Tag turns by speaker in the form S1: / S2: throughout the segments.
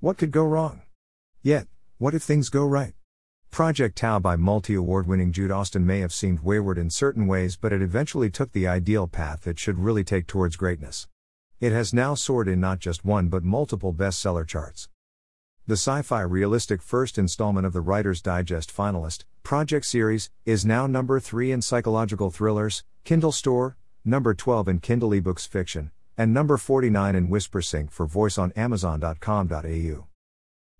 S1: What could go wrong? Yet, what if things go right? Project Tau by multi award winning Jude Austin may have seemed wayward in certain ways, but it eventually took the ideal path it should really take towards greatness. It has now soared in not just one but multiple bestseller charts. The sci fi realistic first installment of the Writer's Digest finalist, Project Series, is now number 3 in psychological thrillers, Kindle Store, number 12 in Kindle eBooks fiction, and number 49 in WhisperSync for voice on Amazon.com.au.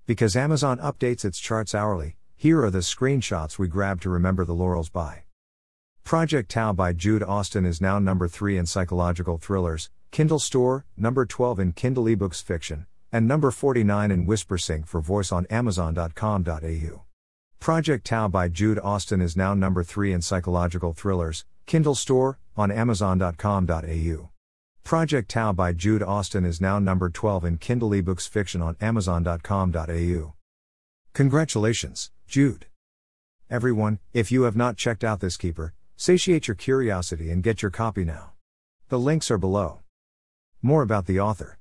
S1: Because Amazon updates its charts hourly, here are the screenshots we grabbed to remember the laurels by. Project Tau by Jude Austin is now number 3 in psychological thrillers, Kindle Store, number 12 in Kindle eBooks fiction, and number 49 in WhisperSync for voice on Amazon.com.au. Project Tau by Jude Austin is now number 3 in psychological thrillers, Kindle Store, on Amazon.com.au. Project Tau by Jude Austin is now number 12 in Kindle eBooks fiction on Amazon.com.au. Congratulations, Jude. Everyone, if you have not checked out this keeper, satiate your curiosity and get your copy now. The links are below. More about the author.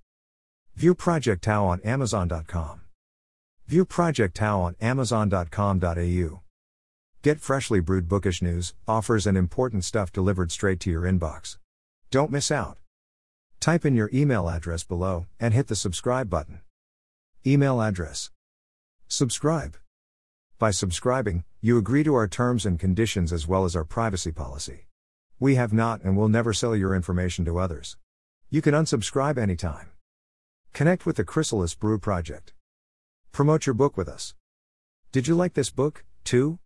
S1: View Project Tau on Amazon.com. View Project Tau on Amazon.com.au. Get freshly brewed bookish news, offers, and important stuff delivered straight to your inbox. Don't miss out. Type in your email address below and hit the subscribe button. Email address. Subscribe. By subscribing, you agree to our terms and conditions as well as our privacy policy. We have not and will never sell your information to others. You can unsubscribe anytime. Connect with the Chrysalis Brew Project. Promote your book with us. Did you like this book, too?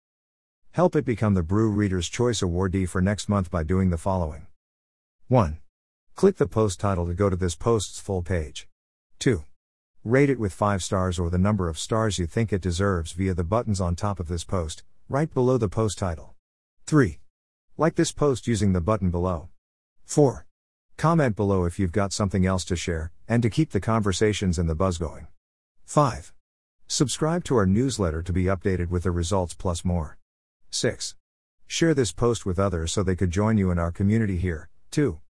S1: Help it become the Brew Reader's Choice awardee for next month by doing the following 1. Click the post title to go to this post's full page. 2. Rate it with 5 stars or the number of stars you think it deserves via the buttons on top of this post, right below the post title. 3. Like this post using the button below. 4. Comment below if you've got something else to share, and to keep the conversations and the buzz going. 5. Subscribe to our newsletter to be updated with the results plus more. 6. Share this post with others so they could join you in our community here, too.